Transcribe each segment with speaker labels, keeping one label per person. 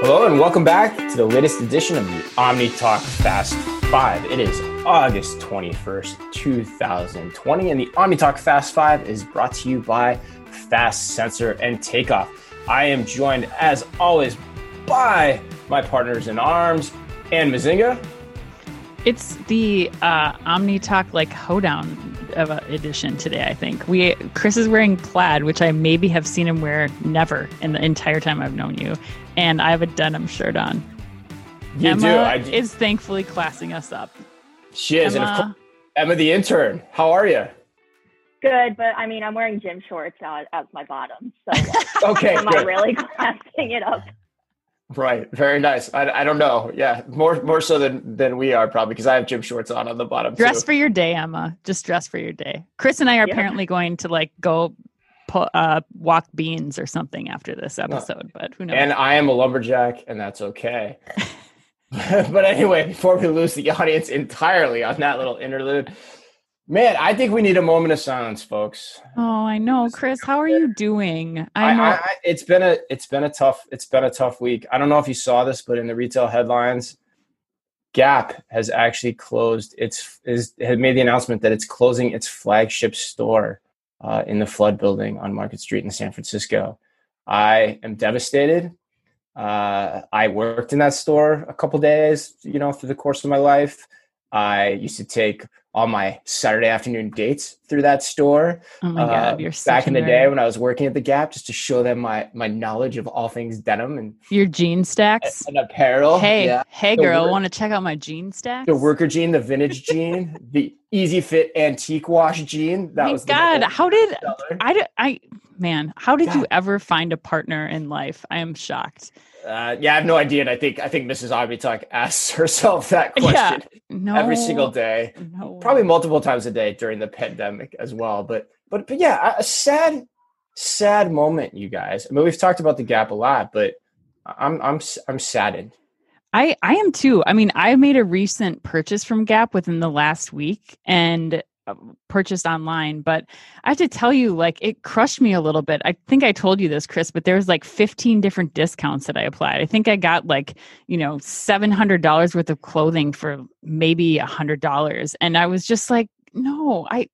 Speaker 1: Hello and welcome back to the latest edition of the Omni Talk Fast 5. It is August 21st, 2020, and the Omni Talk Fast 5 is brought to you by Fast Sensor and Takeoff. I am joined, as always, by my partners in arms, Anne Mezzenga.
Speaker 2: It's the uh, Omni Talk like hoedown of a edition today. I think we Chris is wearing plaid, which I maybe have seen him wear never in the entire time I've known you, and I have a denim shirt on.
Speaker 1: You
Speaker 2: Emma
Speaker 1: do. I do.
Speaker 2: is thankfully classing us up.
Speaker 1: She is. And of
Speaker 2: Emma,
Speaker 1: course, Emma the intern. How are you?
Speaker 3: Good, but I mean, I'm wearing gym shorts as, as my bottom. So uh, like,
Speaker 1: Okay.
Speaker 3: am I really classing it up?
Speaker 1: Right. Very nice. I, I don't know. Yeah. More more so than than we are probably because I have gym shorts on on the bottom.
Speaker 2: dress
Speaker 1: too.
Speaker 2: for your day, Emma. Just dress for your day. Chris and I are
Speaker 3: Yeah.
Speaker 2: apparently going to like go pu- uh, walk beans or something after this episode, but who knows?
Speaker 1: And I am a lumberjack, and that's okay. but anyway, before we lose the audience entirely on that little interlude, man, I think we need a moment of silence, folks.
Speaker 2: oh, I know, Chris. How are you doing?
Speaker 1: I,
Speaker 2: I know.
Speaker 1: I, I, it's been a it's been a tough it's been a tough week. I don't know if you saw this, but in the retail headlines, Gap has actually closed its is has made the announcement that it's closing its flagship store uh, in the Flood Building on Market Street in San Francisco. I am devastated. Uh, I worked in that store a couple days, you know, through the course of my life. I used to take all my Saturday afternoon dates through that store
Speaker 2: oh my
Speaker 1: uh,
Speaker 2: god, you're
Speaker 1: back in the
Speaker 2: nerd.
Speaker 1: day when I was working at the Gap, just to show them my my knowledge of all things denim and,
Speaker 2: Your jean stacks.
Speaker 1: and apparel.
Speaker 2: Hey,
Speaker 1: yeah.
Speaker 2: hey,
Speaker 1: The
Speaker 2: girl,
Speaker 1: work-
Speaker 2: want to check out my jean stacks?
Speaker 1: the worker jean, the vintage jean, the easy fit antique wash jean. That
Speaker 2: My
Speaker 1: was the
Speaker 2: God, how did
Speaker 1: seller.
Speaker 2: I man, how did you ever find a partner in life? I am shocked.
Speaker 1: Uh, yeah, I have no idea. And I think I think Mrs. Abitalk asks herself that
Speaker 2: Yeah.
Speaker 1: question
Speaker 2: No,
Speaker 1: every single day.
Speaker 2: No,
Speaker 1: probably multiple times a day during the pandemic as well. But but but yeah, a sad sad moment, you guys. I mean, we've talked about the Gap a lot, but I'm I'm I'm saddened.
Speaker 2: I I am too. I mean, I made a recent purchase from Gap within the last week and Uh, purchased online, but I have to tell you like it crushed me a little bit. I think I told you this, Chris, but there was like 15 different discounts that I applied. I think I got like, you know, $700 worth of clothing for maybe a $100 and I was just like, no, I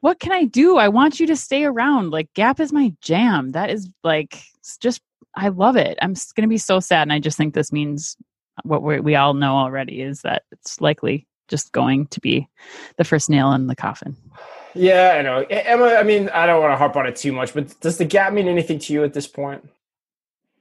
Speaker 2: what can I do? I want you to stay around. Like Gap is my jam. That is like just I love it. I'm going to be so sad and I just think this means what we all know already is that it's likely just going to be the first nail in the coffin.
Speaker 1: Yeah, I know. Emma, I mean, I don't want to harp on it too much, but does the Gap mean anything to you at this point?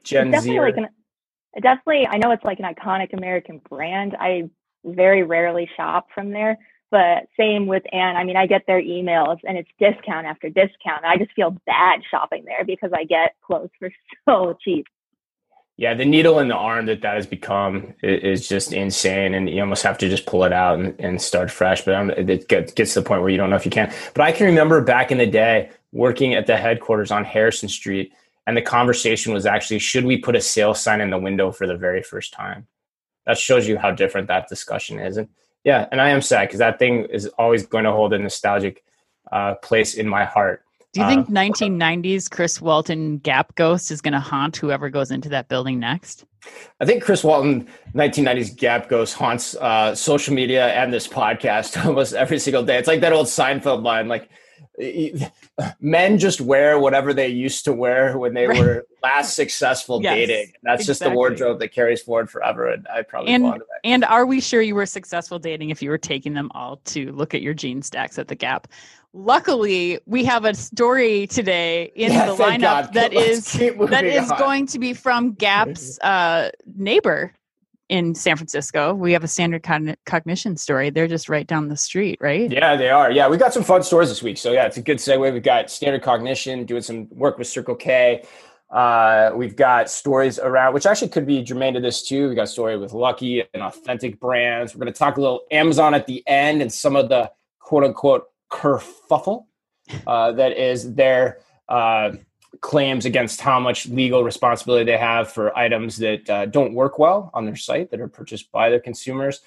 Speaker 1: Gen
Speaker 3: It's
Speaker 1: Z.
Speaker 3: definitely like an, definitely. I know it's like an iconic American brand. I very rarely shop from there, but same with Anne. I mean, I get their emails and it's discount after discount. I just feel bad shopping there because I get clothes for so cheap.
Speaker 1: Yeah, the needle in the arm that that has become is just insane, and you almost have to just pull it out and, and start fresh. But um, it gets, to the point where you don't know if you can. But I can remember back in the day working at the headquarters on Harrison Street, and the conversation was actually, should we put a sales sign in the window for the very first time? That shows you how different that discussion is. And yeah, and I am sad because that thing is always going to hold a nostalgic uh, place in my heart.
Speaker 2: Do you think
Speaker 1: Uh,
Speaker 2: 1990s Chris Walton Gap Ghost is going to haunt whoever goes into that building next?
Speaker 1: I think Chris Walton, 1990s Gap Ghost, haunts uh, social media and this podcast almost every single day. It's like that old Seinfeld line, like men just wear whatever they used to wear when they
Speaker 2: Right.
Speaker 1: were last successful
Speaker 2: Yes,
Speaker 1: dating. That's just the wardrobe that carries forward forever. And I probably
Speaker 2: And-
Speaker 1: that.
Speaker 2: And are we sure you were successful dating if you were taking them all to look at your jean stacks at the Gap? Luckily, we have a story today in
Speaker 1: Yeah,
Speaker 2: the lineup
Speaker 1: God.
Speaker 2: that is that is
Speaker 1: on.
Speaker 2: going to be from Gap's uh, neighbor in San Francisco. We have a standard cogn- cognition story. They're just right down the street, right?
Speaker 1: Yeah, they are. Yeah, we got some fun stories this week. So yeah, it's a good segue. We've got standard cognition, doing some work with Circle K. Uh, we've got stories around, which actually could be germane to this too. We got a story with Lucky and authentic brands. We're going to talk a little Amazon at the end and some of the quote unquote kerfuffle uh, that is their uh, claims against how much legal responsibility they have for items that uh, don't work well on their site that are purchased by their consumers.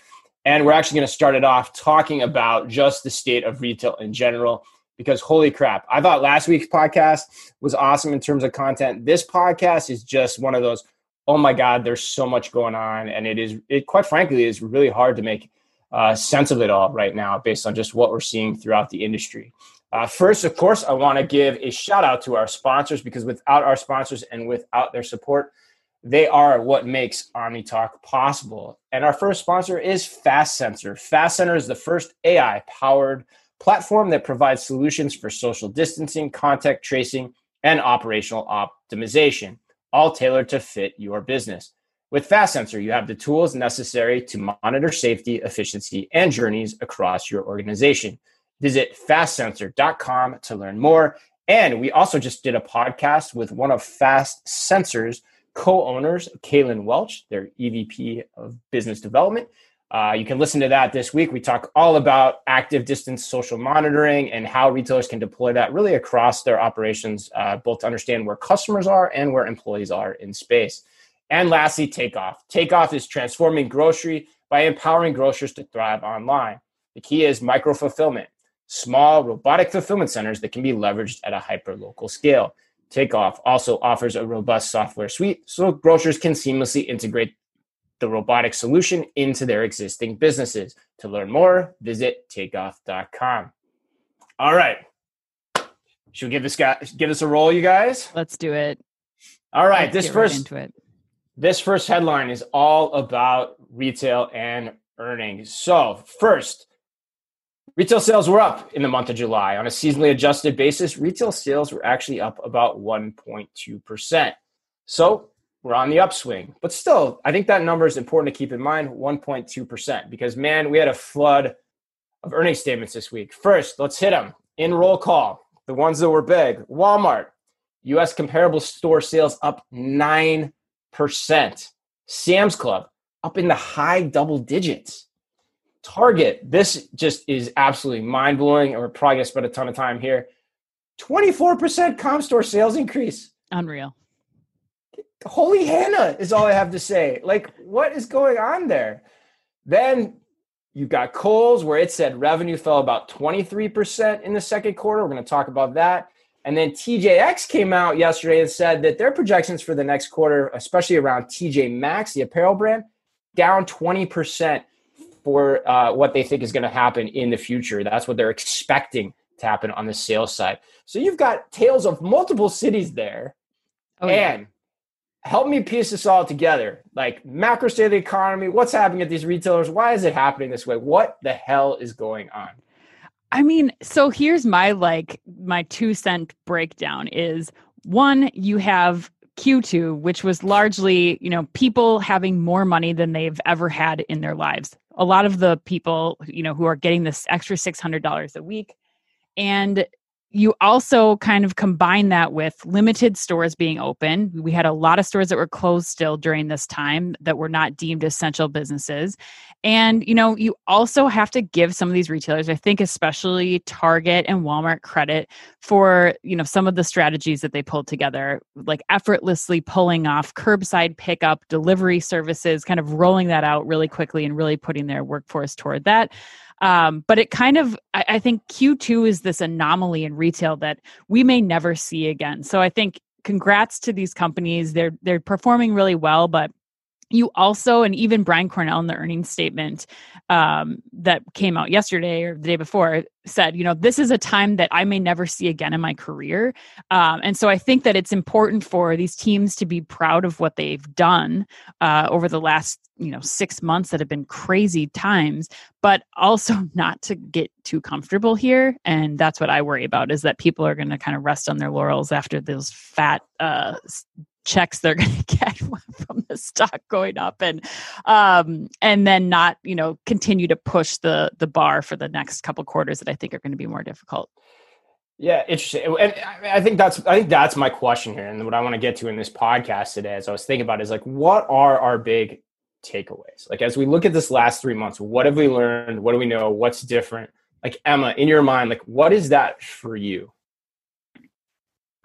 Speaker 1: And we're actually going to start it off talking about just the state of retail in general because holy crap, I thought last week's podcast was awesome in terms of content. This podcast is just one of those, oh my God, there's so much going on. And it is, it quite frankly is really hard to make uh, sense of it all right now based on just what we're seeing throughout the industry. Uh, first, of course, I want to give a shout out to our sponsors because without our sponsors and without their support, they are what makes OmniTalk possible. And our first sponsor is Fast Sensor. Fast Sensor is the first AI powered platform that provides solutions for social distancing, contact tracing, and operational optimization, all tailored to fit your business. With Fast Sensor, you have the tools necessary to monitor safety, efficiency, and journeys across your organization. Visit fastsensor.com to learn more. And we also just did a podcast with one of Fast Sensor's co-owners, Kaylin Welch, their EVP of Business Development. Uh, you can listen to that this week. We talk all about active distance social monitoring and how retailers can deploy that really across their operations, uh, both to understand where customers are and where employees are in space. And lastly, Takeoff. Takeoff is transforming grocery by empowering grocers to thrive online. The key is micro fulfillment, small robotic fulfillment centers that can be leveraged at a hyper local scale. Takeoff also offers a robust software suite so grocers can seamlessly integrate the robotic solution into their existing businesses. To learn more, visit takeoff.com. All right. Should we give this guy give us a roll, you guys?
Speaker 2: Let's do it.
Speaker 1: All right. Let's this first
Speaker 2: into it.
Speaker 1: This first headline is all about retail and earnings. So, first, retail sales were up in the month of July. On a seasonally adjusted basis, retail sales were actually up about 1.2%. So, we're on the upswing. But still, I think that number is important to keep in mind 1.2%, because man, we had a flood of earnings statements this week. First, let's hit them in roll call. The ones that were big Walmart, US comparable store sales up 9 percent. Sam's Club up in the high double digits. Target, this just is absolutely mind blowing. And we're probably going to spend a ton of time here. 24% comp store sales increase.
Speaker 2: Unreal.
Speaker 1: Holy Hannah is all I have to say. Like, what is going on there? Then you've got Kohl's, where it said revenue fell about 23% in the second quarter. We're going to talk about that. And then TJX came out yesterday and said that their projections for the next quarter, especially around TJ Maxx, the apparel brand, down 20% for uh, what they think is going to happen in the future. That's what they're expecting to happen on the sales side. So you've got tales of multiple cities there. Oh, and yeah. help me piece this all together. Like macro state of the economy, what's happening at these retailers? Why is it happening this way? What the hell is going on?
Speaker 2: I mean, so here's my like my two cent breakdown is one, you have Q2, which was largely, you know, people having more money than they've ever had in their lives. A lot of the people, you know, who are getting this extra $600 a week. And you also kind of combine that with limited stores being open. We had a lot of stores that were closed still during this time that were not deemed essential businesses. And, you know, you also have to give some of these retailers, I think especially Target and Walmart credit for, you know, some of the strategies that they pulled together, like effortlessly pulling off curbside pickup, delivery services, kind of rolling that out really quickly and really putting their workforce toward that. Um, but it kind of, I, I think Q2 is this anomaly in retail that we may never see again. So I think congrats to these companies. They're they're performing really well, but you also and even brian cornell in the earnings statement um, that came out yesterday or the day before said you know this is a time that i may never see again in my career. Um, and so i think that it's important for these teams to be proud of what they've done uh, over the last you know six months that have been crazy times but also not to get too comfortable here. And that's what i worry about is that people are going to kind of rest on their laurels after those fat uh, checks they're going to get from the stock going up and um and then not you know continue to push the the bar for the next couple quarters that i think are going to be more difficult.
Speaker 1: Yeah interesting. And i think that's i think that's my question here and what i want to get to in this podcast today as i was thinking about is like what are our big takeaways? Like as we look at this last three months what have we learned? What do we know? What's different? Like emma in your mind like what is that for you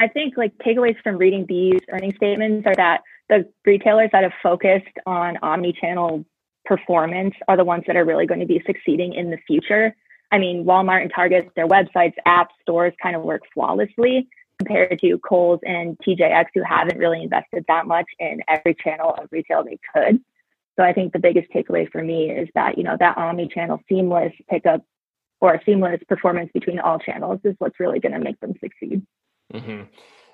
Speaker 3: I think like takeaways from reading these earning statements are that the retailers that have focused on omni-channel performance are the ones that are really going to be succeeding in the future. I mean, Walmart and Target, their websites, apps, stores kind of work flawlessly compared to Kohl's and TJX, who haven't really invested that much in every channel of retail they could. So I think the biggest takeaway for me is that, you know, that omni-channel seamless pickup or seamless performance between all channels is what's really going to make them succeed.
Speaker 1: Mm-hmm.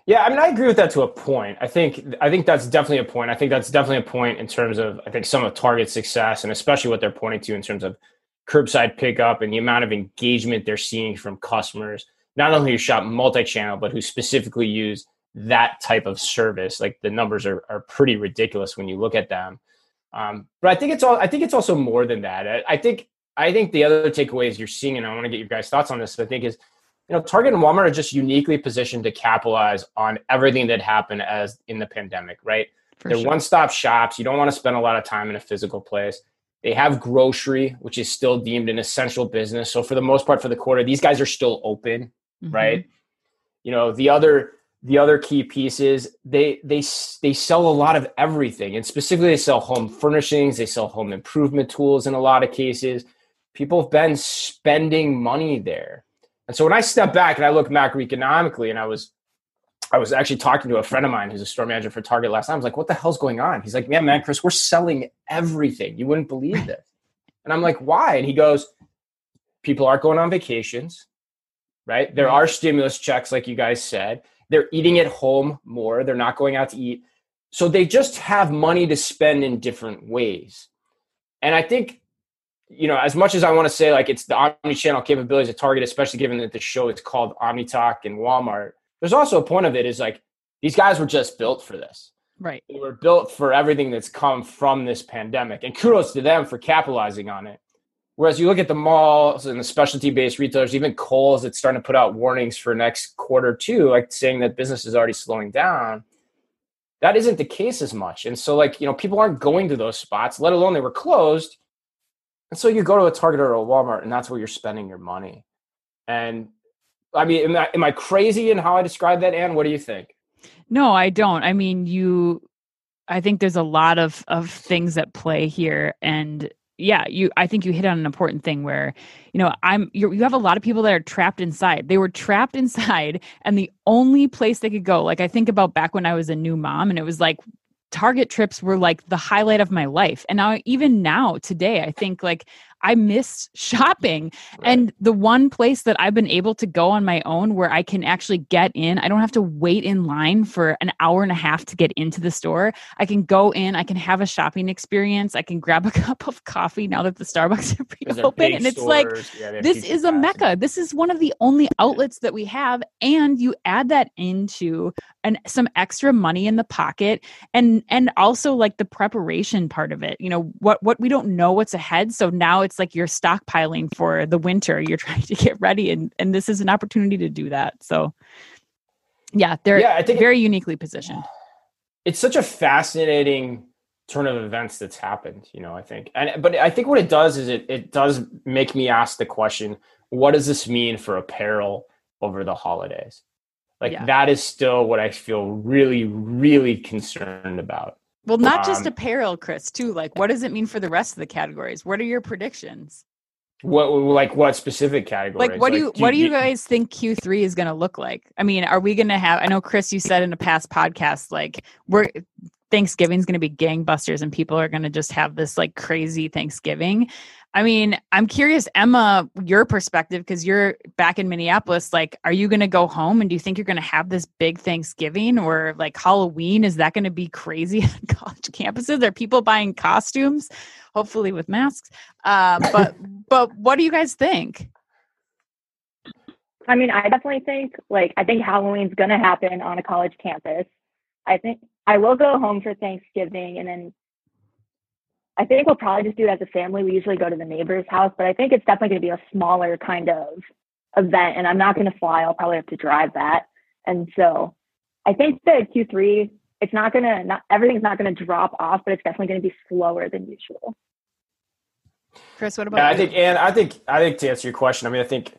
Speaker 1: Yeah, I mean, I agree with that to a point. I think I think that's definitely a point. I think that's definitely a point in terms of I think some of Target's success and especially what they're pointing to in terms of curbside pickup and the amount of engagement they're seeing from customers, not only who shop multi-channel, but who specifically use that type of service. Like the numbers are, are pretty ridiculous when you look at them. Um, but I think it's all I think it's also more than that. I, I think I think the other takeaways you're seeing, and I want to get your guys' thoughts on this, I think is you know, Target and Walmart are just uniquely positioned to capitalize on everything that happened as in the pandemic, right? For They're sure. one-stop shops. You don't want to spend a lot of time in a physical place. They have grocery, which is still deemed an essential business. So for the most part, for the quarter, these guys are still open, mm-hmm. right? You know, the other the other key piece is they they they sell a lot of everything, and specifically they sell home furnishings, they sell home improvement tools in a lot of cases. People have been spending money there. And so when I step back and I look macroeconomically, and I was I was actually talking to a friend of mine who's a store manager for Target last night. I was like, what the hell's going on? He's like, yeah, man, Chris, we're selling everything. You wouldn't believe this. And I'm like, why? And he goes, people aren't going on vacations, right? There are stimulus checks, like you guys said. They're eating at home more. They're not going out to eat. So they just have money to spend in different ways. And I think you know, as much as I want to say like it's the omni-channel capabilities of Target, especially given that the show is called OmniTalk and Walmart, there's also a point of it is like these guys were just built for this.
Speaker 2: Right.
Speaker 1: They were built for everything that's come from this pandemic. And kudos to them for capitalizing on it. Whereas you look at the malls and the specialty based retailers, even Kohl's, it's starting to put out warnings for next quarter too, like saying that business is already slowing down. That isn't the case as much. And so, like, you know, people aren't going to those spots, let alone they were closed and so you go to a Target or a Walmart, and that's where you're spending your money. And I mean, am I, am I crazy in how I describe that, Anne? What do you think?
Speaker 2: No, I don't. I mean, you. I think there's a lot of of things at play here, and yeah, you. I think you hit on an important thing where, you know, I'm. you you have a lot of people that are trapped inside. They were trapped inside, and the only place they could go, like I think about back when I was a new mom, and it was like Target trips were like the highlight of my life. And now, even now, today, I think like I miss shopping. Right. And the one place that I've been able to go on my own where I can actually get in, I don't have to wait in line for an hour and a half to get into the store. I can go in, I can have a shopping experience, I can grab a cup of coffee now that the Starbucks are reopened. And it's like, yeah, this is a mecca. This is one of the only outlets that we have. And you add that into and some extra money in the pocket and and also like the preparation part of it you know what what we don't know what's ahead so now it's like you're stockpiling for the winter. You're trying to get ready and and this is an opportunity to do that. So yeah they're yeah, I think very it, uniquely positioned.
Speaker 1: It's such a fascinating turn of events that's happened you know i think. And but i think what it does is it it does make me ask the question what does this mean for apparel over the holidays? Like yeah. that is still what I feel really, really concerned about.
Speaker 2: Well, not um, just apparel, Chris, too. Like, what does it mean for the rest of the categories? What are your predictions?
Speaker 1: What like what specific category?
Speaker 2: Like what do you, do what do you guys think Q3 is going to look like? I mean, are we going to have I know Chris you said in a past podcast like we're Thanksgiving's going to be gangbusters and people are going to just have this like crazy Thanksgiving. I mean, I'm curious, Emma, your perspective, because you're back in Minneapolis. Like, are you going to go home and do you think you're going to have this big Thanksgiving or like Halloween? Is that going to be crazy on college campuses? Are people buying costumes, hopefully with masks? Uh, but but what do you guys think?
Speaker 3: I mean, I definitely think like I think Halloween's going to happen on a college campus. I think I will go home for Thanksgiving and then I think we'll probably just do it as a family. We usually go to the neighbor's house, but I think it's definitely going to be a smaller kind of event. And I'm not going to fly. I'll probably have to drive that. And so I think that Q3, it's not going to, not everything's not going to drop off, but it's definitely going to be slower than usual.
Speaker 2: Chris, what about?
Speaker 1: Yeah, I think, and I think, I think to answer your question, I mean, I think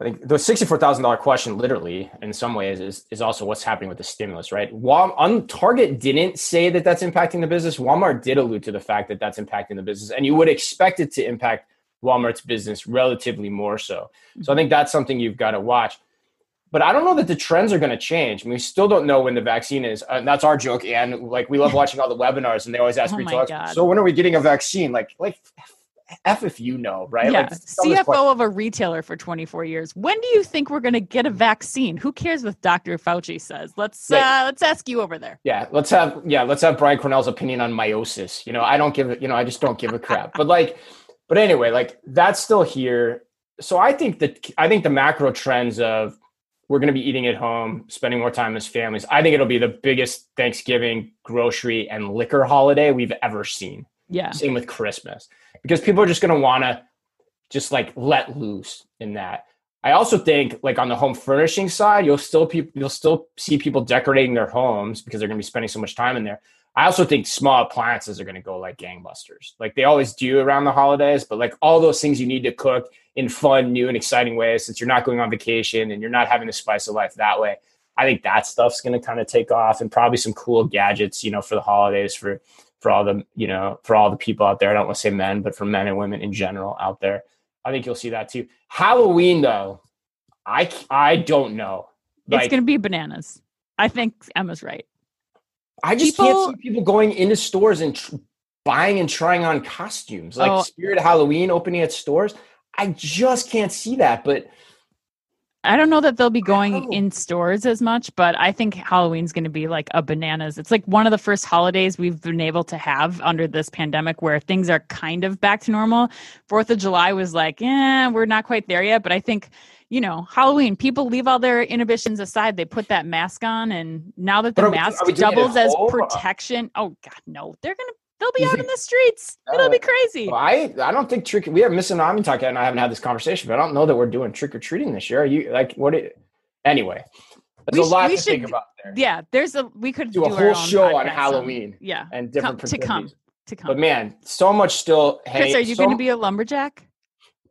Speaker 1: I think the sixty-four thousand dollar question, literally, in some ways, is is also what's happening with the stimulus, right? Wal- on Target didn't say that that's impacting the business. Walmart did allude to the fact that that's impacting the business, and you would expect it to impact Walmart's business relatively more so. So I think that's something you've got to watch. But I don't know that the trends are going to change. I mean, we still don't know when the vaccine is. Uh, that's our joke. And like, we love watching all the webinars, and they always ask
Speaker 2: Oh
Speaker 1: me,
Speaker 2: my
Speaker 1: to
Speaker 2: God.
Speaker 1: "So when are we getting a vaccine?" Like, like, f if you know, right?
Speaker 2: Yeah,
Speaker 1: Like,
Speaker 2: CFO of a retailer for 24 years. When do you think we're going to get a vaccine? Who cares what Dr. Fauci says? Let's
Speaker 1: Right.
Speaker 2: uh, let's ask you over there.
Speaker 1: Yeah, let's have yeah, let's have Brian Cornell's opinion on meiosis. You know, I don't give it. You know, I just don't give a crap. But like, but anyway, like that's still here. So I think that I think the macro trends of we're going to be eating at home, spending more time as families. I think it'll be the biggest Thanksgiving grocery and liquor holiday we've ever seen.
Speaker 2: Yeah.
Speaker 1: Same with Christmas because people are just going to want to just like let loose in that. I also think like on the home furnishing side, you'll still people you'll still see people decorating their homes because they're going to be spending so much time in there. I also think small appliances are going to go like gangbusters. Like they always do around the holidays, but like all those things you need to cook in fun, new and exciting ways since you're not going on vacation and you're not having the spice of life that way. I think that stuff's going to kind of take off and probably some cool gadgets, you know, for the holidays for for all the, you know, for all the people out there. I don't want to say men, but for men and women in general out there. I think you'll see that too. Halloween though, I I don't know.
Speaker 2: it's going to be bananas. I think Emma's right.
Speaker 1: I just
Speaker 2: people-
Speaker 1: can't see people going into stores and tr- buying and trying on costumes like
Speaker 2: Oh.
Speaker 1: Spirit Halloween opening at stores. I just can't see that. But
Speaker 2: I don't know that they'll be going
Speaker 1: oh.
Speaker 2: in stores as much, but I think Halloween's going to be like a bananas. It's like one of the first holidays we've been able to have under this pandemic where things are kind of back to normal. Fourth of July was like, yeah, we're not quite there yet. But I think, you know, Halloween, people leave all their inhibitions aside. They put that mask on, and now that the
Speaker 1: are
Speaker 2: mask
Speaker 1: we doing it at
Speaker 2: doubles as
Speaker 1: home?
Speaker 2: protection, oh God, no, they're gonna they'll be out in the streets. It'll
Speaker 1: Uh,
Speaker 2: be crazy.
Speaker 1: Well, I I don't think trick. We have Missing Nami talking, and I haven't had this conversation, but I don't know that we're doing trick or treating this year. Are you like what? It, anyway, there's
Speaker 2: We
Speaker 1: a lot to think about there,
Speaker 2: Yeah, there's a we could
Speaker 1: Do
Speaker 2: do,
Speaker 1: a whole show on Halloween
Speaker 2: yeah,
Speaker 1: and different
Speaker 2: come- to come to come.
Speaker 1: But man, so much still. Hey,
Speaker 2: Chris, are you
Speaker 1: so-
Speaker 2: going to be a lumberjack?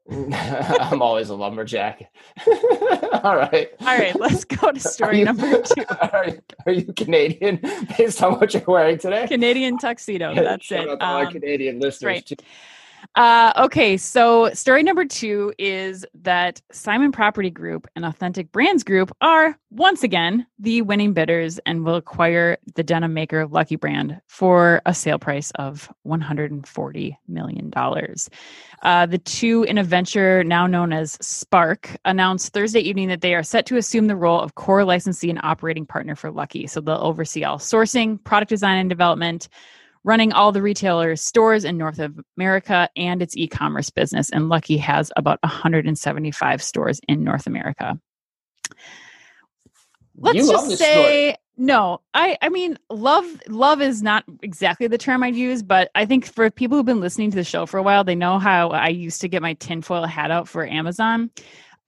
Speaker 1: I'm always a lumberjack. All right.
Speaker 2: All right, let's go to story
Speaker 1: you-
Speaker 2: number two.
Speaker 1: Are, are you Canadian based on what you're wearing today?
Speaker 2: Canadian tuxedo. That's
Speaker 1: Shout
Speaker 2: it.
Speaker 1: out to all our
Speaker 2: Um,
Speaker 1: Canadian listeners.
Speaker 2: right.
Speaker 1: too.
Speaker 2: Uh, okay, so story number two is that Simon Property Group and Authentic Brands Group are once again the winning bidders and will acquire the denim maker Lucky Brand for a sale price of $140 million. Uh, the two in a venture now known as Spark announced Thursday evening that they are set to assume the role of core licensee and operating partner for Lucky. So they'll oversee all sourcing, product design, and development running all the retailers' stores in North America and its e-commerce business. And Lucky has about 175 stores in North America. Let's
Speaker 1: You
Speaker 2: just say no. I I mean love love is not exactly the term I'd use, but I think for people who've been listening to the show for a while, they know how I used to get my tinfoil hat out for Amazon.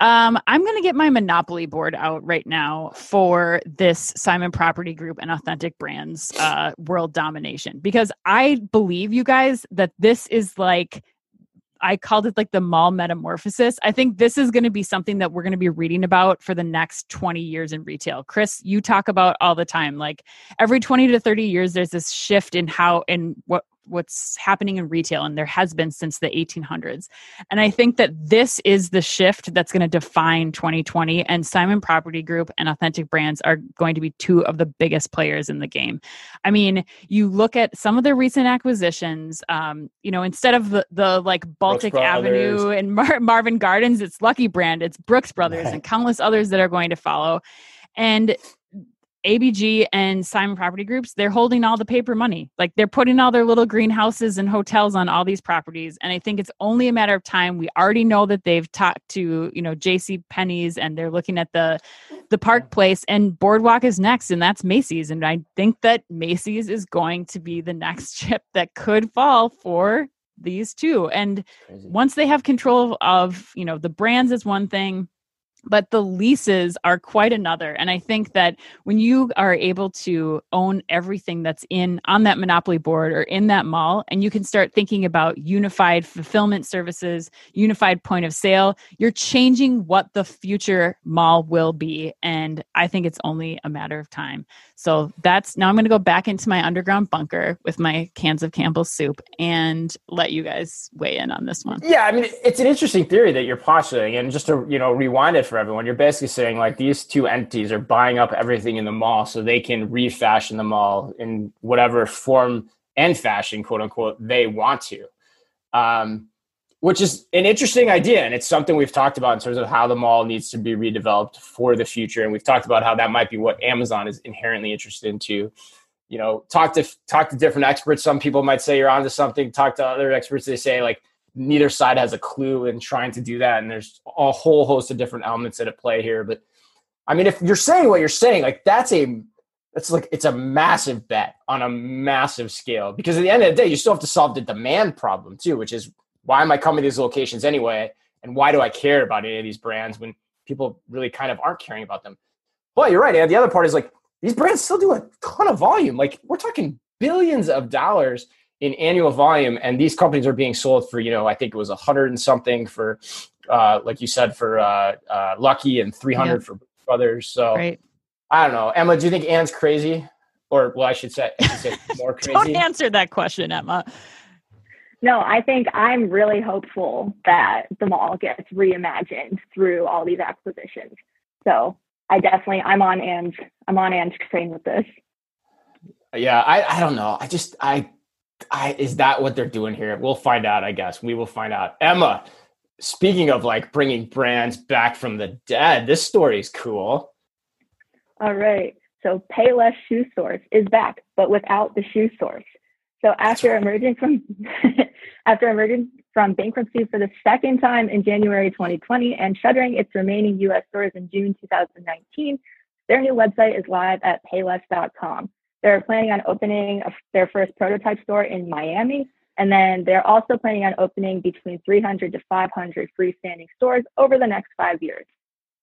Speaker 2: Um, I'm going to get my Monopoly board out right now for this Simon Property Group and Authentic Brands uh, world domination because I believe you guys that this is like I called it like the mall metamorphosis. I think this is going to be something that we're going to be reading about for the next 20 years in retail. Chris, you talk about all the time like every 20 to 30 years there's this shift in how and what what's happening in retail and there has been since the 1800s. And I think that this is the shift that's going to define 2020 and Simon Property Group and Authentic Brands are going to be two of the biggest players in the game. I mean, you look at some of their recent acquisitions, um, you know, instead of the, the like Baltic Avenue and Mar- Marvin Gardens, it's Lucky Brand, it's Brooks Brothers,
Speaker 1: Right.
Speaker 2: and countless others that are going to follow. And ABG and Simon Property Groups, they're holding all the paper money. Like they're putting all their little greenhouses and hotels on all these properties. And I think it's only a matter of time. We already know that they've talked to, you know, JC Penney's and they're looking at the the park place and Boardwalk is next and that's Macy's. And I think that Macy's is going to be the next chip that could fall for these two. And
Speaker 1: Crazy.
Speaker 2: once they have control of you know the brands is one thing but the leases are quite another. And i think that when you are able to own everything that's in on that monopoly board or in that mall and you can start thinking about unified fulfillment services unified point of sale you're changing what the future mall will be. And i think it's only a matter of time. So that's now i'm going to go back into my underground bunker with my cans of campbell's soup and let you guys weigh in on this one.
Speaker 1: Yeah i mean it's an interesting theory that you're postulating and just to you know rewind it for everyone. You're basically saying like these two entities are buying up everything in the mall so they can refashion the mall in whatever form and fashion, quote unquote, they want to. Um, which is an interesting idea. And it's something we've talked about in terms of how the mall needs to be redeveloped for the future. And we've talked about how that might be what Amazon is inherently interested in too. You know, talk to talk to different experts. Some people might say you're onto something. Talk to other experts. They say like neither side has a clue in trying to do that. And there's a whole host of different elements that at play here. But I mean, if you're saying what you're saying, like that's a that's like it's a massive bet on a massive scale because at the end of the day, you still have to solve the demand problem too, which is why am I coming to these locations anyway? And why do I care about any of these brands when people really kind of aren't caring about them? But you're right. And the other part is like these brands still do a ton of volume. Like we're talking billions of dollars in annual volume, and these companies are being sold for you know I think it was a hundred and something for, uh, like you said for uh, uh, Lucky and three hundred yeah. for Brothers. So right. I don't know, Emma. Do you think Anne's crazy, or well, I should say, I should say more crazy?
Speaker 2: don't answer that question, Emma.
Speaker 3: No, I think I'm really hopeful that the mall gets reimagined through all these acquisitions. So I definitely I'm on Anne's I'm on Anne's train with this.
Speaker 1: Yeah, I, I don't know. I just I I, is that what they're doing here? We'll find out, I guess. We will find out. Emma, speaking of like bringing brands back from the dead, this story is cool.
Speaker 3: All right. So Payless Shoe Source is back, but without the shoe source. So after emerging from after emerging from bankruptcy for the second time in January 2020 and shuttering its remaining U.S. stores in June 2019, their new website is live at payless.com. They're planning on opening a, their first prototype store in Miami. And then they're also planning on opening between 300 to 500 freestanding stores over the next five years.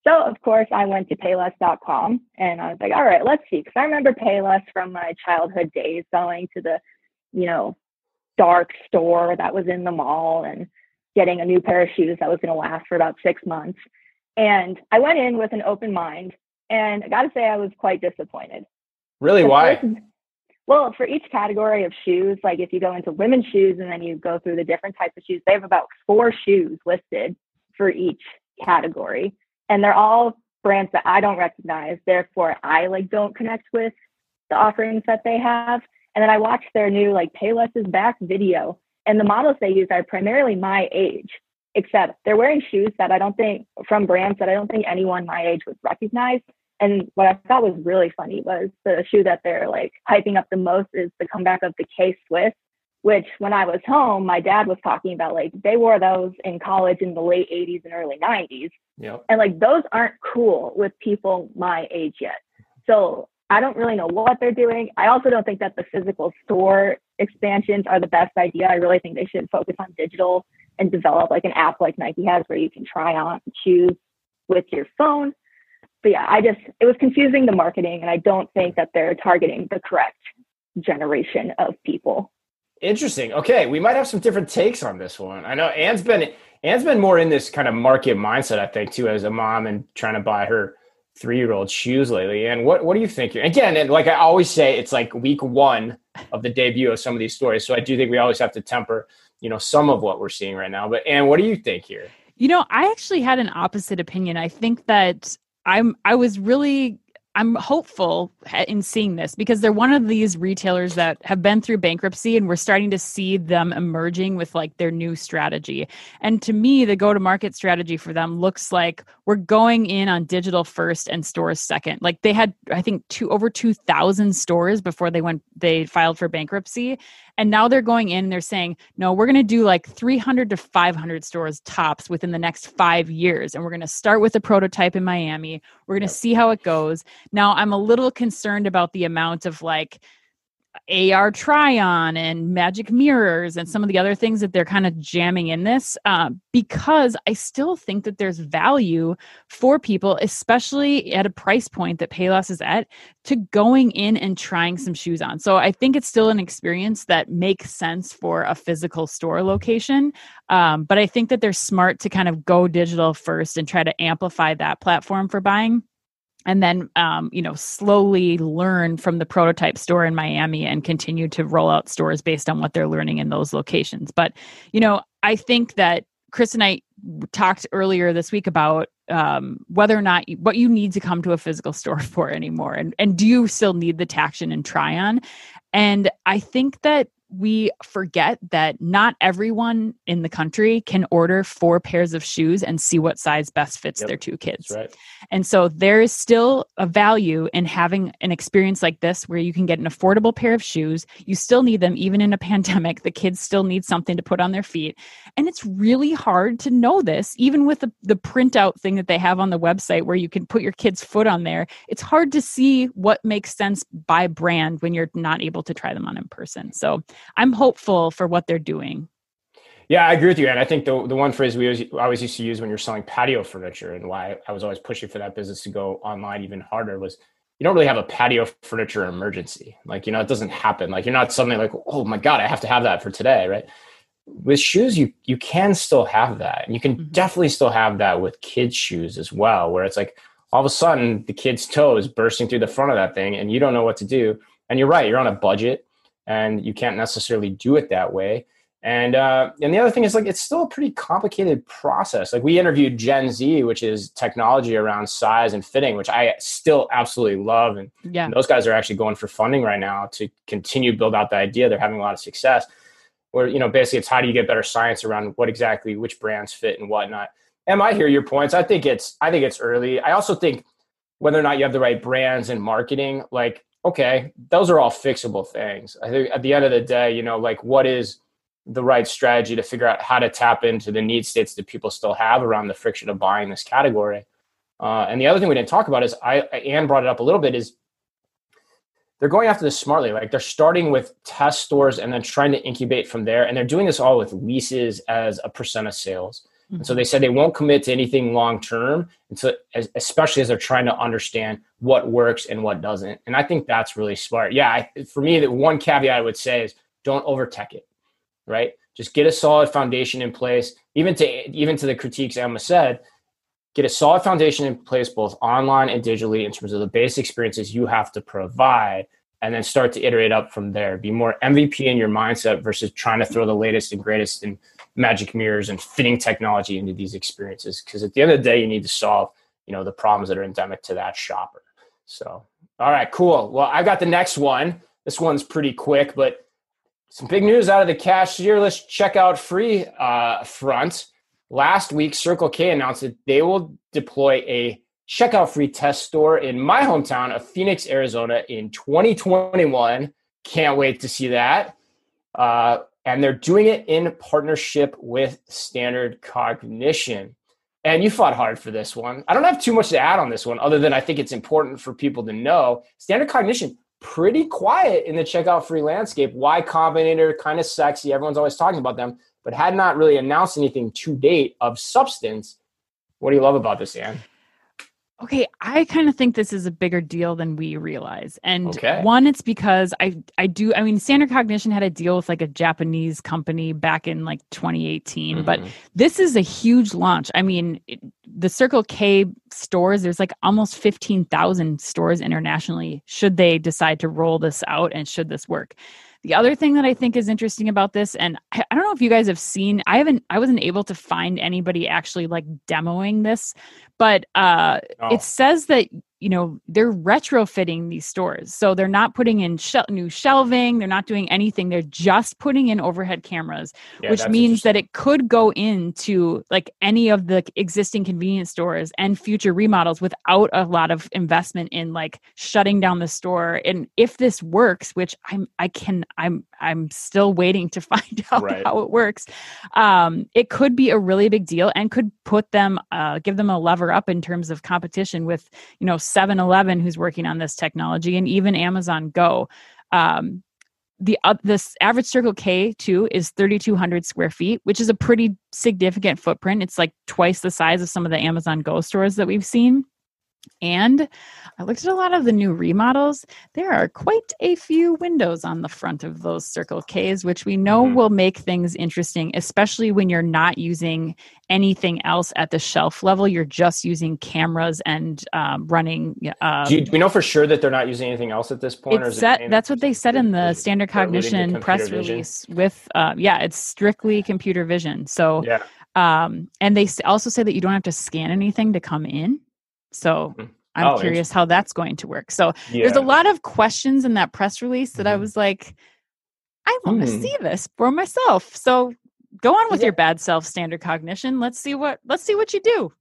Speaker 3: So, of course, I went to Payless.com and I was like, all right, let's see. Because I remember Payless from my childhood days going to the, you know, dark store that was in the mall and getting a new pair of shoes that was going to last for about six months. And I went in with an open mind. And I got to say, I was quite disappointed.
Speaker 1: Really? Why?
Speaker 3: well, for each category of shoes, like if you go into women's shoes and then you go through the different types of shoes, they have about four shoes listed for each category. And they're all brands that I don't recognize. Therefore, I like don't connect with the offerings that they have. And then I watched their new like Payless is back video. And the models they use are primarily my age, except they're wearing shoes that I don't think from brands that I don't think anyone my age would recognize. And what I thought was really funny was the shoe that they're like hyping up the most is the comeback of the K Swiss, which when I was home, my dad was talking about like they wore those in college in the late 80s and early 90s. Yep. And like those aren't cool with people my age yet. So I don't really know what they're doing. I also don't think that the physical store expansions are the best idea. I really think they should focus on digital and develop like an app like Nike has where you can try on shoes with your phone but yeah, I just it was confusing the marketing, and I don't think that they're targeting the correct generation of people.
Speaker 1: Interesting. Okay, we might have some different takes on this one. I know Anne's been Anne's been more in this kind of market mindset, I think, too, as a mom and trying to buy her three year old shoes lately. And what what do you think? Here? Again, and like I always say, it's like week one of the debut of some of these stories. So I do think we always have to temper, you know, some of what we're seeing right now. But and what do you think here?
Speaker 2: You know, I actually had an opposite opinion. I think that I'm I was really I'm hopeful in seeing this because they're one of these retailers that have been through bankruptcy and we're starting to see them emerging with like their new strategy. And to me, the go to market strategy for them looks like we're going in on digital first and stores second. Like they had, I think, two over 2,000 stores before they went, they filed for bankruptcy. And now they're going in they're saying, no, we're going to do like 300 to 500 stores tops within the next five years. And we're going to start with a prototype in Miami. We're going to see how it goes. Now, I'm a little concerned about the amount of like, AR try on and magic mirrors and some of the other things that they're kind of jamming in this uh, because I still think that there's value for people, especially at a price point that Payless is at, to going in and trying some shoes on. So I think it's still an experience that makes sense for a physical store location. Um, but I think that they're smart to kind of go digital first and try to amplify that platform for buying and then um, you know slowly learn from the prototype store in miami and continue to roll out stores based on what they're learning in those locations. But you know i think that chris and i talked earlier this week about um, whether or not you, what you need to come to a physical store for anymore and, and do you still need the taction and try on? And i think that we forget that not everyone in the country can order four pairs of shoes and see what size best fits yep, their two kids.
Speaker 1: Right.
Speaker 2: And so there is still a value in having an experience like this where you can get an affordable pair of shoes. You still need them even in a pandemic. The kids still need something to put on their feet. And it's really hard to know this, even with the, the printout thing that they have on the website where you can put your kid's foot on there. It's hard to see what makes sense by brand when you're not able to try them on in person. So I'm hopeful for what they're doing.
Speaker 1: Yeah, I agree with you. And I think the, the one phrase we always, always used to use when you're selling patio furniture and why I was always pushing for that business to go online even harder was you don't really have a patio furniture emergency. Like, you know, it doesn't happen. Like you're not suddenly like, oh my God, I have to have that for today, right? With shoes, you you can still have that. And you can mm-hmm. definitely still have that with kids' shoes as well, where it's like all of a sudden the kid's toe is bursting through the front of that thing and you don't know what to do. And you're right, you're on a budget and you can't necessarily do it that way. And uh, and the other thing is like it's still a pretty complicated process. Like we interviewed Gen Z, which is technology around size and fitting, which I still absolutely love. And, yeah. and those guys are actually going for funding right now to continue build out the idea. They're having a lot of success. Where you know basically it's how do you get better science around what exactly which brands fit and whatnot. And I hear your points. I think it's I think it's early. I also think whether or not you have the right brands and marketing, like okay, those are all fixable things. I think at the end of the day, you know, like what is the right strategy to figure out how to tap into the need states that people still have around the friction of buying this category. Uh, and the other thing we didn't talk about is I Anne brought it up a little bit is they're going after this smartly. Like they're starting with test stores and then trying to incubate from there. And they're doing this all with leases as a percent of sales. Mm-hmm. And so they said they won't commit to anything long term, and so especially as they're trying to understand what works and what doesn't. And I think that's really smart. Yeah, I, for me, the one caveat I would say is don't over tech it, right? Just get a solid foundation in place. Even to even to the critiques Emma said, get a solid foundation in place both online and digitally in terms of the base experiences you have to provide and then start to iterate up from there. Be more MVP in your mindset versus trying to throw the latest and greatest in magic mirrors and fitting technology into these experiences. Because at the end of the day, you need to solve, you know, the problems that are endemic to that shopper. So, all right, cool. Well, I got the next one. This one's pretty quick, but some big news out of the cashierless checkout free uh, front. Last week, Circle K announced that they will deploy a checkout free test store in my hometown of Phoenix, Arizona in 2021. Can't wait to see that. Uh, and they're doing it in partnership with Standard Cognition. And you fought hard for this one. I don't have too much to add on this one, other than I think it's important for people to know. Standard Cognition, pretty quiet in the checkout free landscape. Y Combinator, kind of sexy. Everyone's always talking about them, but had not really announced anything to date of substance. What do you love about this, Anne?
Speaker 2: Okay, I kind of think this is a bigger deal than we realize. And okay. one, it's because I I do I mean Standard Cognition had a deal with like a Japanese company back in like 2018, mm-hmm. but this is a huge launch. I mean, it, the Circle K stores, there's like almost 15,000 stores internationally should they decide to roll this out and should this work. The other thing that I think is interesting about this, and I, I don't know if you guys have seen, I haven't, I wasn't able to find anybody actually like demoing this, but uh, oh. it says that you know they're retrofitting these stores. So they're not putting in new shelving they're not doing anything they're just putting in overhead cameras yeah, which means that it could go into like any of the existing convenience stores and future remodels without a lot of investment in like shutting down the store. And if this works which i'm i can i'm i'm still waiting to find out right. how it works um it could be a really big deal and could put them uh give them a lever up in terms of competition with you know 7 Eleven who's working on this technology and even Amazon Go. Um, the uh, this average Circle K too is 3,200 square feet, which is a pretty significant footprint. It's like twice the size of some of the Amazon Go stores that we've seen. And I looked at a lot of the new remodels. There are quite a few windows on the front of those Circle Ks, which we know mm-hmm. will make things interesting, especially when you're not using anything else at the shelf level. You're just using cameras and um, running. Um,
Speaker 1: do, you, do, we know for sure that they're not using anything else at this point?
Speaker 2: Set, that's what they said in the standard cognition press vision? release. With uh, yeah, it's strictly computer vision. So yeah. Um, and they also say that you don't have to scan anything to come in. So mm-hmm. I'm oh, curious how that's going to work. So yeah. there's a lot of questions in that press release that mm-hmm. I was like, I want to mm. see this for myself. So go on with yeah. your bad self standard cognition. Let's see what let's see what you do.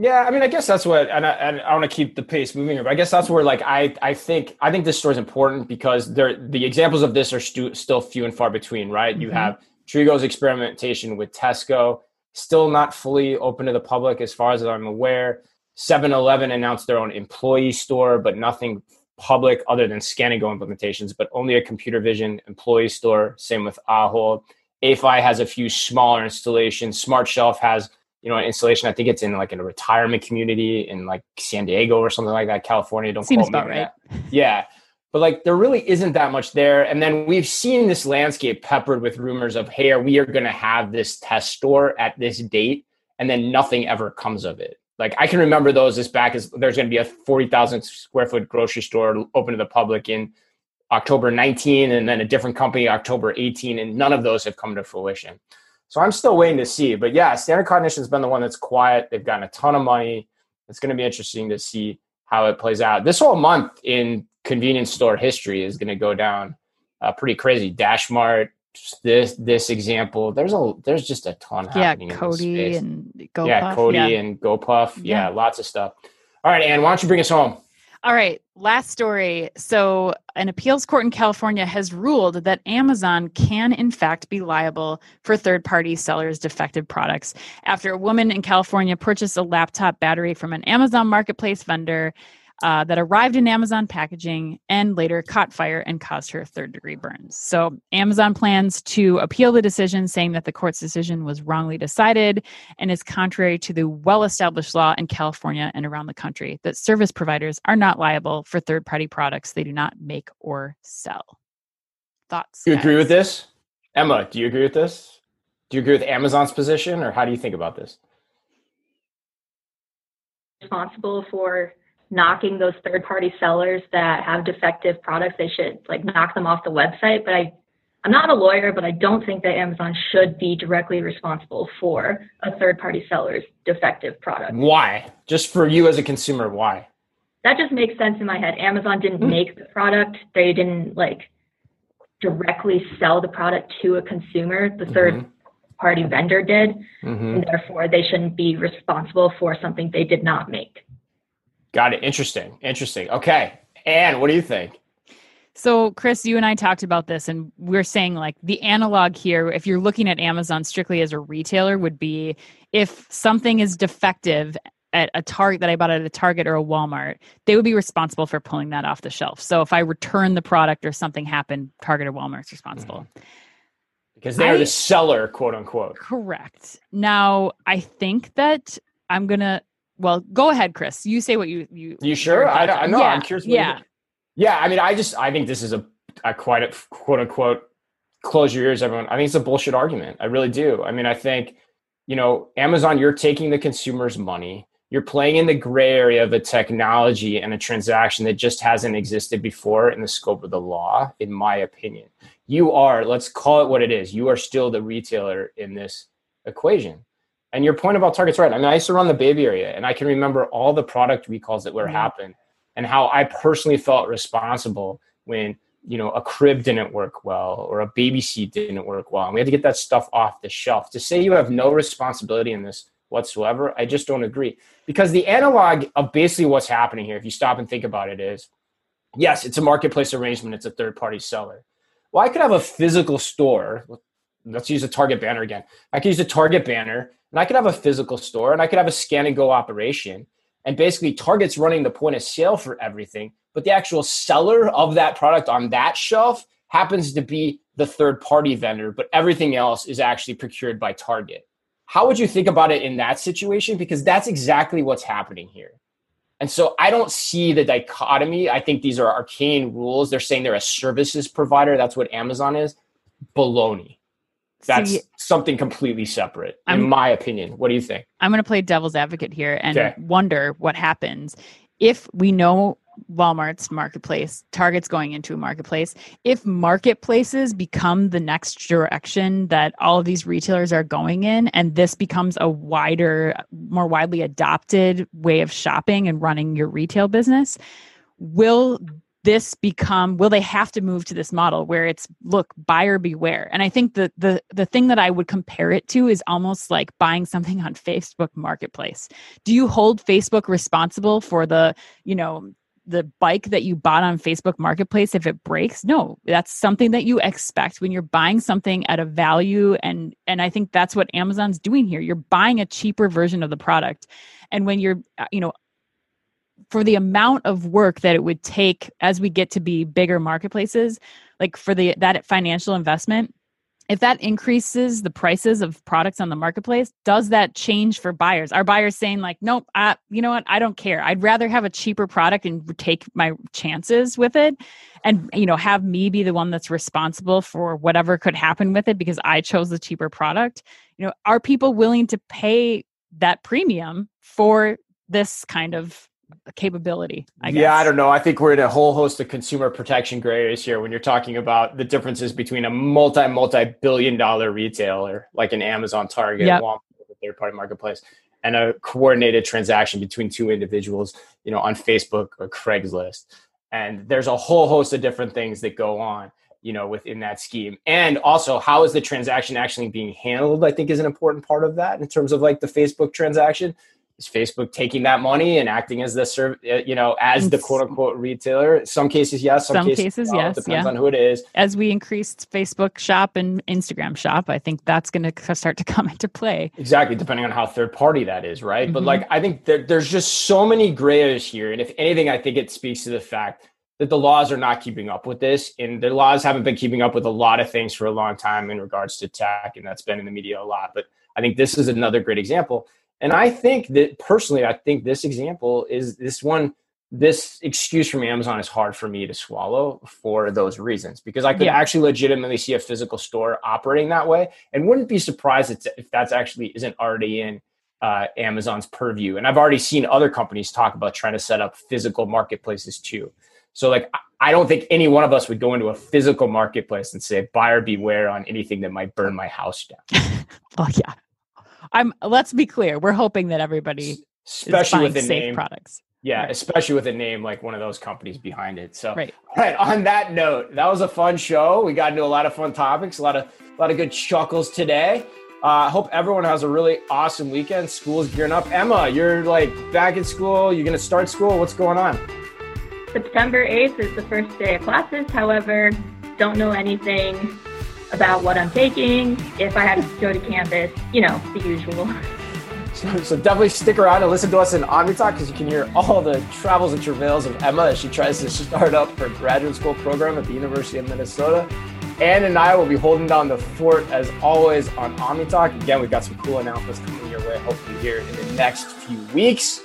Speaker 1: Yeah, I mean, I guess that's what, and I, and I want to keep the pace moving here. But I guess that's where, like, I, I think, I think this story is important because there, the examples of this are stu- still few and far between, right? Mm-hmm. You have Trigo's experimentation with Tesco, still not fully open to the public, as far as I'm aware. 7-Eleven announced their own employee store, but nothing public other than Scan and Go implementations, but only a computer vision employee store. Same with Ahold. AiFi has a few smaller installations. Smart Shelf has, you know, an installation. I think it's in like in a retirement community in like San Diego or something like that, California. Don't
Speaker 2: Seems about right.
Speaker 1: That. Yeah. But like there really isn't that much there. And then we've seen this landscape peppered with rumors of, hey, we are going to have this test store at this date, and then nothing ever comes of it. Like I can remember those as back as there's going to be a 40,000 square foot grocery store open to the public in October 19 and then a different company October 18 and none of those have come to fruition. So I'm still waiting to see. But yeah, Standard Cognition has been the one that's quiet. They've gotten a ton of money. It's going to be interesting to see how it plays out. This whole month in convenience store history is going to go down uh, pretty crazy. Dashmart, this this example there's a there's just a ton happening.
Speaker 2: yeah cody and
Speaker 1: GoPuff. yeah cody yeah. and GoPuff yeah, yeah lots of stuff all right Anne why don't you bring us home
Speaker 2: all right last story so an appeals court in california has ruled that amazon can in fact be liable for third party sellers defective products after a woman in california purchased a laptop battery from an amazon marketplace vendor uh, that arrived in Amazon packaging and later caught fire and caused her third degree burns. So, Amazon plans to appeal the decision, saying that the court's decision was wrongly decided and is contrary to the well established law in California and around the country that service providers are not liable for third party products they do not make or sell. Thoughts?
Speaker 1: Do you guys? agree with this? Emma, do you agree with this? Do you agree with Amazon's position, or how do you think about this?
Speaker 3: Responsible for knocking those third party sellers that have defective products. They should like knock them off the website. But I, I'm not a lawyer, but I don't think that Amazon should be directly responsible for a third party seller's defective product.
Speaker 1: Why? Just for you as a consumer, why?
Speaker 3: That just makes sense in my head. Amazon didn't mm-hmm. make the product. They didn't like directly sell the product to a consumer. The 3rd mm-hmm. party vendor did. Mm-hmm. And therefore they shouldn't be responsible for something they did not make.
Speaker 1: Got it. Interesting. Interesting. Okay. Anne, what do you think?
Speaker 2: So, Chris, you and I talked about this, and we're saying like the analog here, if you're looking at Amazon strictly as a retailer, would be if something is defective at a Target that I bought at a Target or a Walmart, they would be responsible for pulling that off the shelf. So, if I return the product or something happened, Target or Walmart's responsible. Mm-hmm.
Speaker 1: Because they're I, the seller, quote unquote.
Speaker 2: Correct. Now, I think that I'm going to well, go ahead, Chris. You say what you you.
Speaker 1: You sure? I, I know. Yeah. I'm curious. yeah. Yeah. I mean, I just I think this is a, a quite a quote unquote close your ears, everyone. I think it's a bullshit argument. I really do. I mean, I think you know, Amazon, you're taking the consumer's money. You're playing in the gray area of a technology and a transaction that just hasn't existed before in the scope of the law, in my opinion. You are, let's call it what it is. You are still the retailer in this equation. And your point about Target's right. I mean, I used to run the baby area, and I can remember all the product recalls that were mm-hmm. happening, and how I personally felt responsible when you know a crib didn't work well or a baby seat didn't work well, and we had to get that stuff off the shelf. To say you have no responsibility in this whatsoever, I just don't agree. Because the analog of basically what's happening here, if you stop and think about it, is yes, it's a marketplace arrangement. It's a third party seller. Well, I could have a physical store. Let's use a Target banner again. I could use a Target banner and I could have a physical store and I could have a scan and go operation. And basically, Target's running the point of sale for everything, but the actual seller of that product on that shelf happens to be the third party vendor, but everything else is actually procured by Target. How would you think about it in that situation? Because that's exactly what's happening here. And so I don't see the dichotomy. I think these are arcane rules. They're saying they're a services provider. That's what Amazon is. Baloney. That's see, something completely separate, in I'm, my opinion. What do you think?
Speaker 2: I'm going to play devil's advocate here and okay. wonder what happens if we know Walmart's marketplace, Target's going into a marketplace. If marketplaces become the next direction that all of these retailers are going in, and this becomes a wider, more widely adopted way of shopping and running your retail business, will this become will they have to move to this model where it's look buyer beware and i think the the the thing that i would compare it to is almost like buying something on facebook marketplace do you hold facebook responsible for the you know the bike that you bought on Facebook Marketplace if it breaks. No, that's something that you expect when you're buying something at a value and and I think that's what Amazon's doing here. You're buying a cheaper version of the product. And when you're uh, you know for the amount of work that it would take as we get to be bigger marketplaces, like for the that financial investment, if that increases the prices of products on the marketplace does that change for buyers? Are buyers saying like nope I, you know what? I don't care. I'd rather have a cheaper product and take my chances with it and you know have me be the one that's responsible for whatever could happen with it because i chose the cheaper product. You know are people willing to pay that premium for this kind of capability. I guess
Speaker 1: yeah, I don't know. I think we're in a whole host of consumer protection gray areas here when you're talking about the differences between a multi multi billion dollar retailer like an Amazon, Target, yep. Walmart, third party marketplace, and a coordinated transaction between two individuals, you know, on Facebook or Craigslist. And there's a whole host of different things that go on you know within that scheme and also how is the transaction actually being handled i think is an important part of that in terms of like the facebook transaction is Facebook taking that money and acting as the serv- uh, you know as the quote unquote retailer? Some cases yes, some, some cases, cases no. yes. Depends yeah. on who it is.
Speaker 2: As we increased Facebook Shop and Instagram Shop, I think that's going to start to come into play.
Speaker 1: Exactly, depending on how third party that is, right? Mm-hmm. But like I think there, there's just so many gray areas here, and if anything, I think it speaks to the fact that the laws are not keeping up with this, and the laws haven't been keeping up with a lot of things for a long time in regards to tech, and that's been in the media a lot. But I think this is another great example and I think that personally, I think this example is this one, this excuse from Amazon is hard for me to swallow for those reasons because I could yeah. actually legitimately see a physical store operating that way and wouldn't be surprised if that's actually isn't already in uh, Amazon's purview. And I've already seen other companies talk about trying to set up physical marketplaces too. So, like, I don't think any one of us would go into a physical marketplace and say, buyer beware on anything that might burn my house down.
Speaker 2: oh, yeah. I'm let's be clear, we're hoping that everybody especially with the safe name products.
Speaker 1: Yeah, right. especially with a name like one of those companies behind it. So, right. all right. On that note, that was a fun show. We got into a lot of fun topics, a lot of a lot of good chuckles today. I uh, hope everyone has a really awesome weekend. School's gearing up. Emma, you're like back in school. You're gonna start school. What's going on?
Speaker 3: September 8th is the first day of classes. However, don't know anything about what I'm taking, if I have to go to campus, you know, the usual.
Speaker 1: So, so definitely stick around and listen to us in OmniTalk because you can hear all the travels and travails of Emma as she tries to start up her graduate school program at the University of Minnesota. Anne and I will be holding down the fort as always on OmniTalk. Again, we've got some cool announcements coming your way, hopefully here in the next few weeks.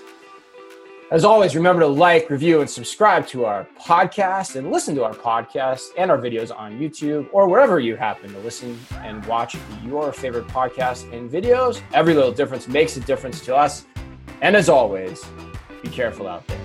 Speaker 1: As always, remember to like, review, and subscribe to our podcast and listen to our podcast and our videos on YouTube or wherever you happen to listen and watch your favorite podcasts and videos. Every little difference makes a difference to us. And as always, be careful out there.